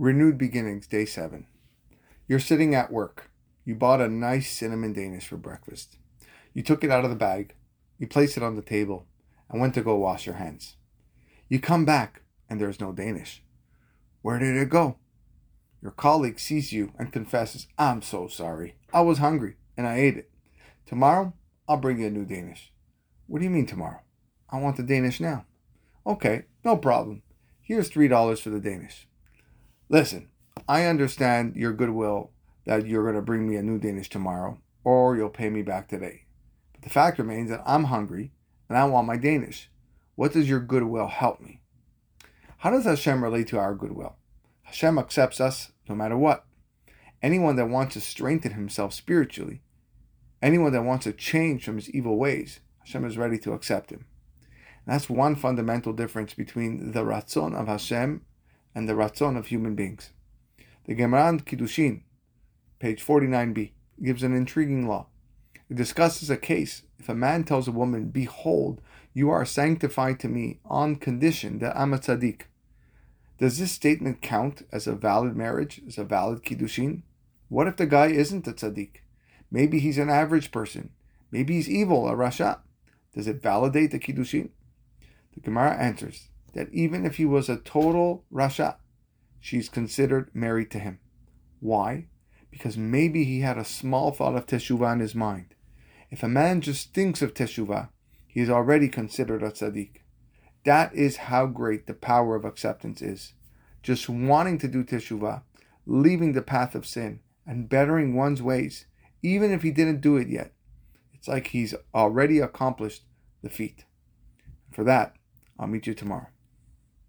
Renewed Beginnings, Day 7. You're sitting at work. You bought a nice cinnamon Danish for breakfast. You took it out of the bag, you placed it on the table, and went to go wash your hands. You come back, and there's no Danish. Where did it go? Your colleague sees you and confesses, I'm so sorry. I was hungry, and I ate it. Tomorrow, I'll bring you a new Danish. What do you mean tomorrow? I want the Danish now. Okay, no problem. Here's $3 for the Danish. Listen, I understand your goodwill that you're going to bring me a new Danish tomorrow, or you'll pay me back today. But the fact remains that I'm hungry and I want my Danish. What does your goodwill help me? How does Hashem relate to our goodwill? Hashem accepts us no matter what. Anyone that wants to strengthen himself spiritually, anyone that wants to change from his evil ways, Hashem is ready to accept him. And that's one fundamental difference between the Ratzon of Hashem and the ratzon of human beings. The Gemara Kiddushin, page 49b, gives an intriguing law. It discusses a case if a man tells a woman, Behold, you are sanctified to me on condition that I'm a tzaddik. Does this statement count as a valid marriage, as a valid kiddushin? What if the guy isn't a tzaddik? Maybe he's an average person. Maybe he's evil, a rasha. Does it validate the kiddushin? The Gemara answers that even if he was a total Rasha, she's considered married to him. Why? Because maybe he had a small thought of Teshuvah in his mind. If a man just thinks of Teshuvah, he is already considered a tzaddik. That is how great the power of acceptance is. Just wanting to do Teshuvah, leaving the path of sin, and bettering one's ways, even if he didn't do it yet. It's like he's already accomplished the feat. For that, I'll meet you tomorrow.